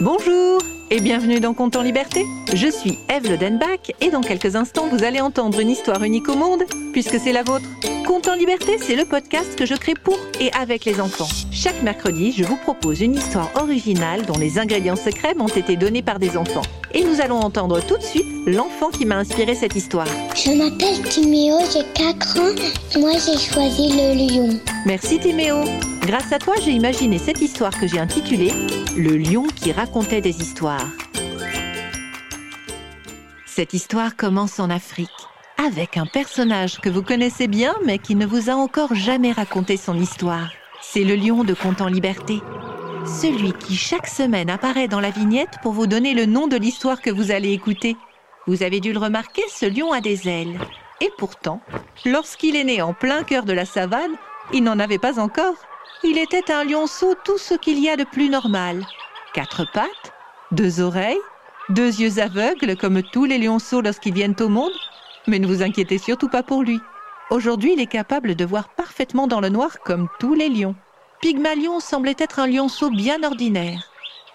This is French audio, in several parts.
Bonjour et bienvenue dans Compte en Liberté. Je suis Eve Lodenbach et dans quelques instants vous allez entendre une histoire unique au monde puisque c'est la vôtre. Compte en Liberté, c'est le podcast que je crée pour et avec les enfants. Chaque mercredi, je vous propose une histoire originale dont les ingrédients secrets m'ont été donnés par des enfants. Et nous allons entendre tout de suite l'enfant qui m'a inspiré cette histoire. Je m'appelle Timéo, j'ai 4 ans. Moi, j'ai choisi le lion. Merci Timéo. Grâce à toi, j'ai imaginé cette histoire que j'ai intitulée Le lion qui racontait des histoires. Cette histoire commence en Afrique avec un personnage que vous connaissez bien mais qui ne vous a encore jamais raconté son histoire. C'est le lion de Conte en Liberté. Celui qui chaque semaine apparaît dans la vignette pour vous donner le nom de l'histoire que vous allez écouter. Vous avez dû le remarquer, ce lion a des ailes. Et pourtant, lorsqu'il est né en plein cœur de la savane, il n'en avait pas encore. Il était un lionceau tout ce qu'il y a de plus normal. Quatre pattes, deux oreilles, deux yeux aveugles comme tous les lionceaux lorsqu'ils viennent au monde. Mais ne vous inquiétez surtout pas pour lui. Aujourd'hui, il est capable de voir parfaitement dans le noir comme tous les lions. Pygmalion semblait être un lionceau bien ordinaire.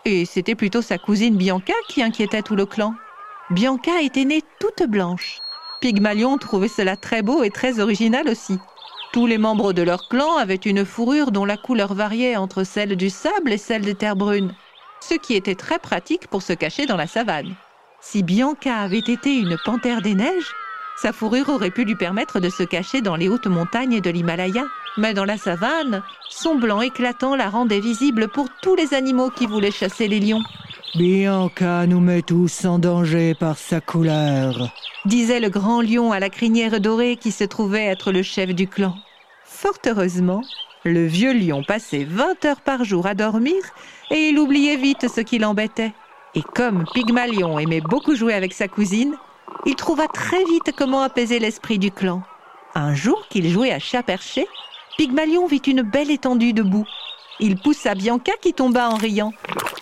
Et c'était plutôt sa cousine Bianca qui inquiétait tout le clan. Bianca était née toute blanche. Pygmalion trouvait cela très beau et très original aussi. Tous les membres de leur clan avaient une fourrure dont la couleur variait entre celle du sable et celle des terres brunes, ce qui était très pratique pour se cacher dans la savane. Si Bianca avait été une panthère des neiges, sa fourrure aurait pu lui permettre de se cacher dans les hautes montagnes de l'Himalaya. Mais dans la savane, son blanc éclatant la rendait visible pour tous les animaux qui voulaient chasser les lions. Bianca nous met tous en danger par sa couleur, disait le grand lion à la crinière dorée qui se trouvait être le chef du clan. Fort heureusement, le vieux lion passait 20 heures par jour à dormir et il oubliait vite ce qui l'embêtait. Et comme Pygmalion aimait beaucoup jouer avec sa cousine, il trouva très vite comment apaiser l'esprit du clan. Un jour qu'il jouait à chat perché, Pygmalion vit une belle étendue de boue. Il poussa Bianca qui tomba en riant.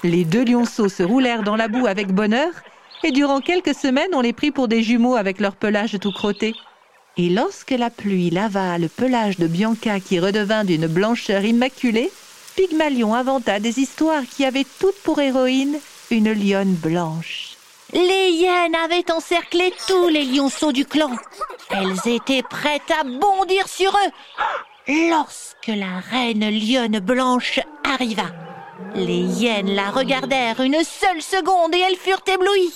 Les deux lionceaux se roulèrent dans la boue avec bonheur, et durant quelques semaines on les prit pour des jumeaux avec leur pelage tout crotté. Et lorsque la pluie lava le pelage de Bianca qui redevint d'une blancheur immaculée, Pygmalion inventa des histoires qui avaient toutes pour héroïne une lionne blanche. Les hyènes avaient encerclé tous les lionceaux du clan. Elles étaient prêtes à bondir sur eux lorsque la reine lionne blanche arriva. Les hyènes la regardèrent une seule seconde et elles furent éblouies.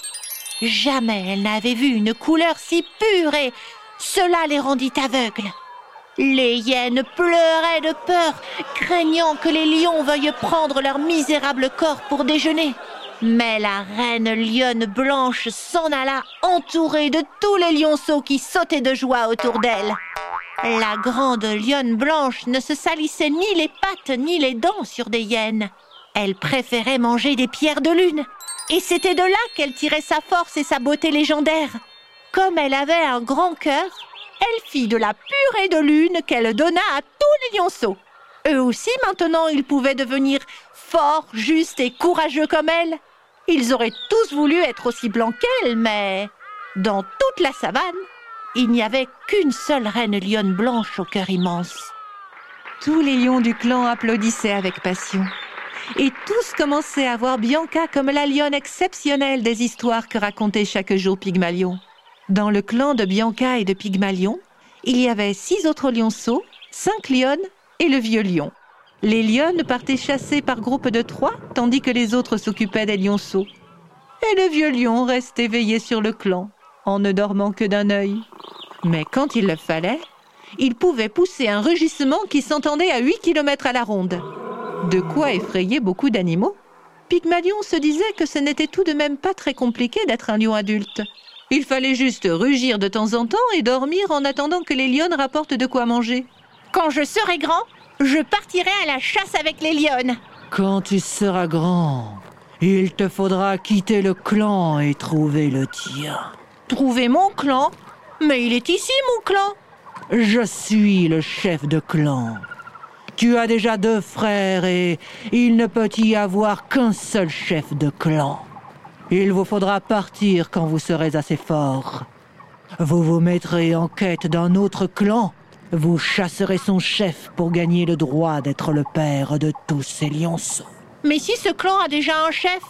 Jamais elles n'avaient vu une couleur si pure et cela les rendit aveugles. Les hyènes pleuraient de peur, craignant que les lions veuillent prendre leur misérable corps pour déjeuner. Mais la reine lionne blanche s'en alla entourée de tous les lionceaux qui sautaient de joie autour d'elle. La grande lionne blanche ne se salissait ni les pattes ni les dents sur des hyènes. Elle préférait manger des pierres de lune. Et c'était de là qu'elle tirait sa force et sa beauté légendaire. Comme elle avait un grand cœur, elle fit de la purée de lune qu'elle donna à tous les lionceaux. Eux aussi, maintenant, ils pouvaient devenir forts, justes et courageux comme elle. Ils auraient tous voulu être aussi blancs qu'elle, mais dans toute la savane, il n'y avait qu'une seule reine lionne blanche au cœur immense. Tous les lions du clan applaudissaient avec passion. Et tous commençaient à voir Bianca comme la lionne exceptionnelle des histoires que racontait chaque jour Pygmalion. Dans le clan de Bianca et de Pygmalion, il y avait six autres lionceaux, cinq lionnes et le vieux lion. Les lionnes partaient chasser par groupe de trois, tandis que les autres s'occupaient des lionceaux. Et le vieux lion restait veillé sur le clan, en ne dormant que d'un œil. Mais quand il le fallait, il pouvait pousser un rugissement qui s'entendait à huit kilomètres à la ronde. De quoi effrayer beaucoup d'animaux. Pygmalion se disait que ce n'était tout de même pas très compliqué d'être un lion adulte. Il fallait juste rugir de temps en temps et dormir en attendant que les lionnes rapportent de quoi manger. Quand je serai grand, je partirai à la chasse avec les lionnes. Quand tu seras grand, il te faudra quitter le clan et trouver le tien. Trouver mon clan Mais il est ici, mon clan. Je suis le chef de clan. Tu as déjà deux frères et il ne peut y avoir qu'un seul chef de clan. Il vous faudra partir quand vous serez assez fort. Vous vous mettrez en quête d'un autre clan. Vous chasserez son chef pour gagner le droit d'être le père de tous ces lionceaux. Mais si ce clan a déjà un chef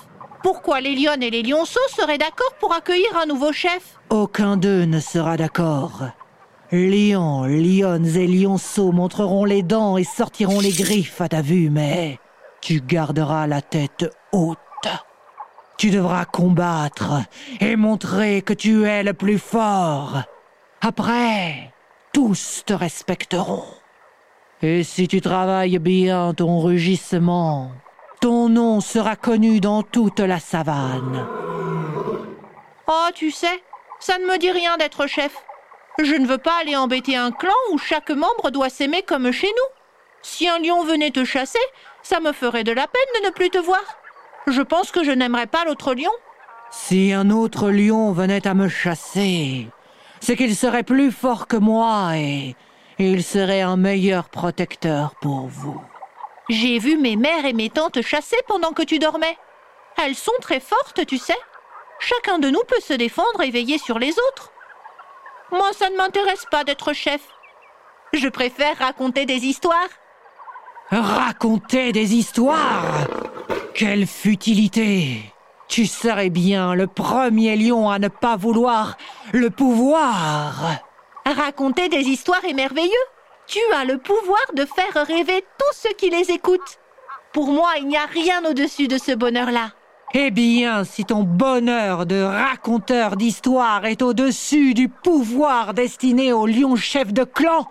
Pourquoi les lionnes et les lionceaux seraient d'accord pour accueillir un nouveau chef? Aucun d'eux ne sera d'accord. Lions, lionnes et lionceaux montreront les dents et sortiront les griffes à ta vue, mais tu garderas la tête haute. Tu devras combattre et montrer que tu es le plus fort. Après, tous te respecteront. Et si tu travailles bien ton rugissement, ton nom sera connu dans toute la savane. Oh, tu sais, ça ne me dit rien d'être chef. Je ne veux pas aller embêter un clan où chaque membre doit s'aimer comme chez nous. Si un lion venait te chasser, ça me ferait de la peine de ne plus te voir. Je pense que je n'aimerais pas l'autre lion. Si un autre lion venait à me chasser, c'est qu'il serait plus fort que moi et il serait un meilleur protecteur pour vous. J'ai vu mes mères et mes tantes chasser pendant que tu dormais. Elles sont très fortes, tu sais. Chacun de nous peut se défendre et veiller sur les autres. Moi, ça ne m'intéresse pas d'être chef. Je préfère raconter des histoires. Raconter des histoires? Quelle futilité Tu serais bien le premier lion à ne pas vouloir le pouvoir. Raconter des histoires est merveilleux. Tu as le pouvoir de faire rêver tous ceux qui les écoutent. Pour moi, il n'y a rien au-dessus de ce bonheur-là. Eh bien, si ton bonheur de raconteur d'histoire est au-dessus du pouvoir destiné au lion chef de clan,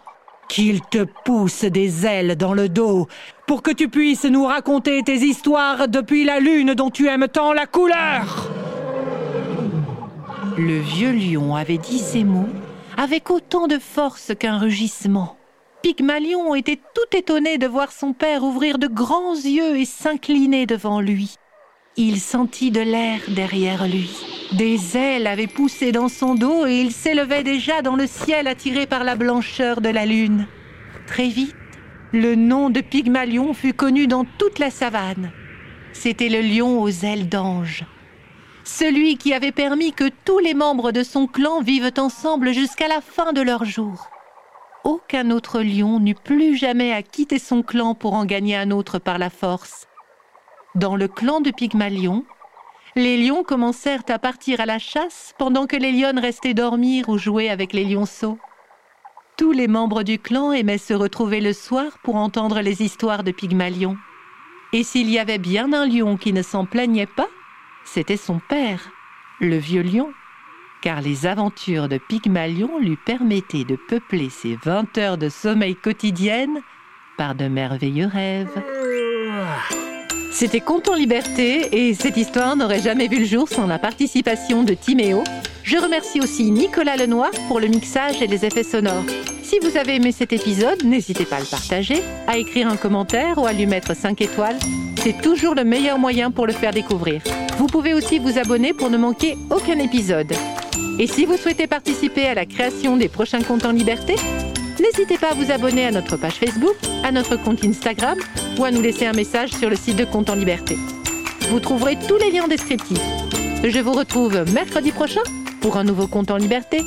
qu'il te pousse des ailes dans le dos pour que tu puisses nous raconter tes histoires depuis la lune dont tu aimes tant la couleur. Le vieux lion avait dit ces mots avec autant de force qu'un rugissement. Pygmalion était tout étonné de voir son père ouvrir de grands yeux et s'incliner devant lui. Il sentit de l'air derrière lui. Des ailes avaient poussé dans son dos et il s'élevait déjà dans le ciel attiré par la blancheur de la lune. Très vite, le nom de Pygmalion fut connu dans toute la savane. C'était le lion aux ailes d'ange. Celui qui avait permis que tous les membres de son clan vivent ensemble jusqu'à la fin de leur jour. Aucun autre lion n'eut plus jamais à quitter son clan pour en gagner un autre par la force. Dans le clan de Pygmalion, les lions commencèrent à partir à la chasse pendant que les lionnes restaient dormir ou jouer avec les lionceaux. Tous les membres du clan aimaient se retrouver le soir pour entendre les histoires de Pygmalion. Et s'il y avait bien un lion qui ne s'en plaignait pas, c'était son père, le vieux lion, car les aventures de Pygmalion lui permettaient de peupler ses vingt heures de sommeil quotidiennes par de merveilleux rêves. C'était en liberté et cette histoire n'aurait jamais vu le jour sans la participation de Timéo. Je remercie aussi Nicolas Lenoir pour le mixage et les effets sonores. Si vous avez aimé cet épisode, n'hésitez pas à le partager, à écrire un commentaire ou à lui mettre 5 étoiles. C'est toujours le meilleur moyen pour le faire découvrir. Vous pouvez aussi vous abonner pour ne manquer aucun épisode. Et si vous souhaitez participer à la création des prochains comptes en liberté, n'hésitez pas à vous abonner à notre page Facebook, à notre compte Instagram ou à nous laisser un message sur le site de Compte en Liberté. Vous trouverez tous les liens descriptifs. Je vous retrouve mercredi prochain pour un nouveau Compte en Liberté.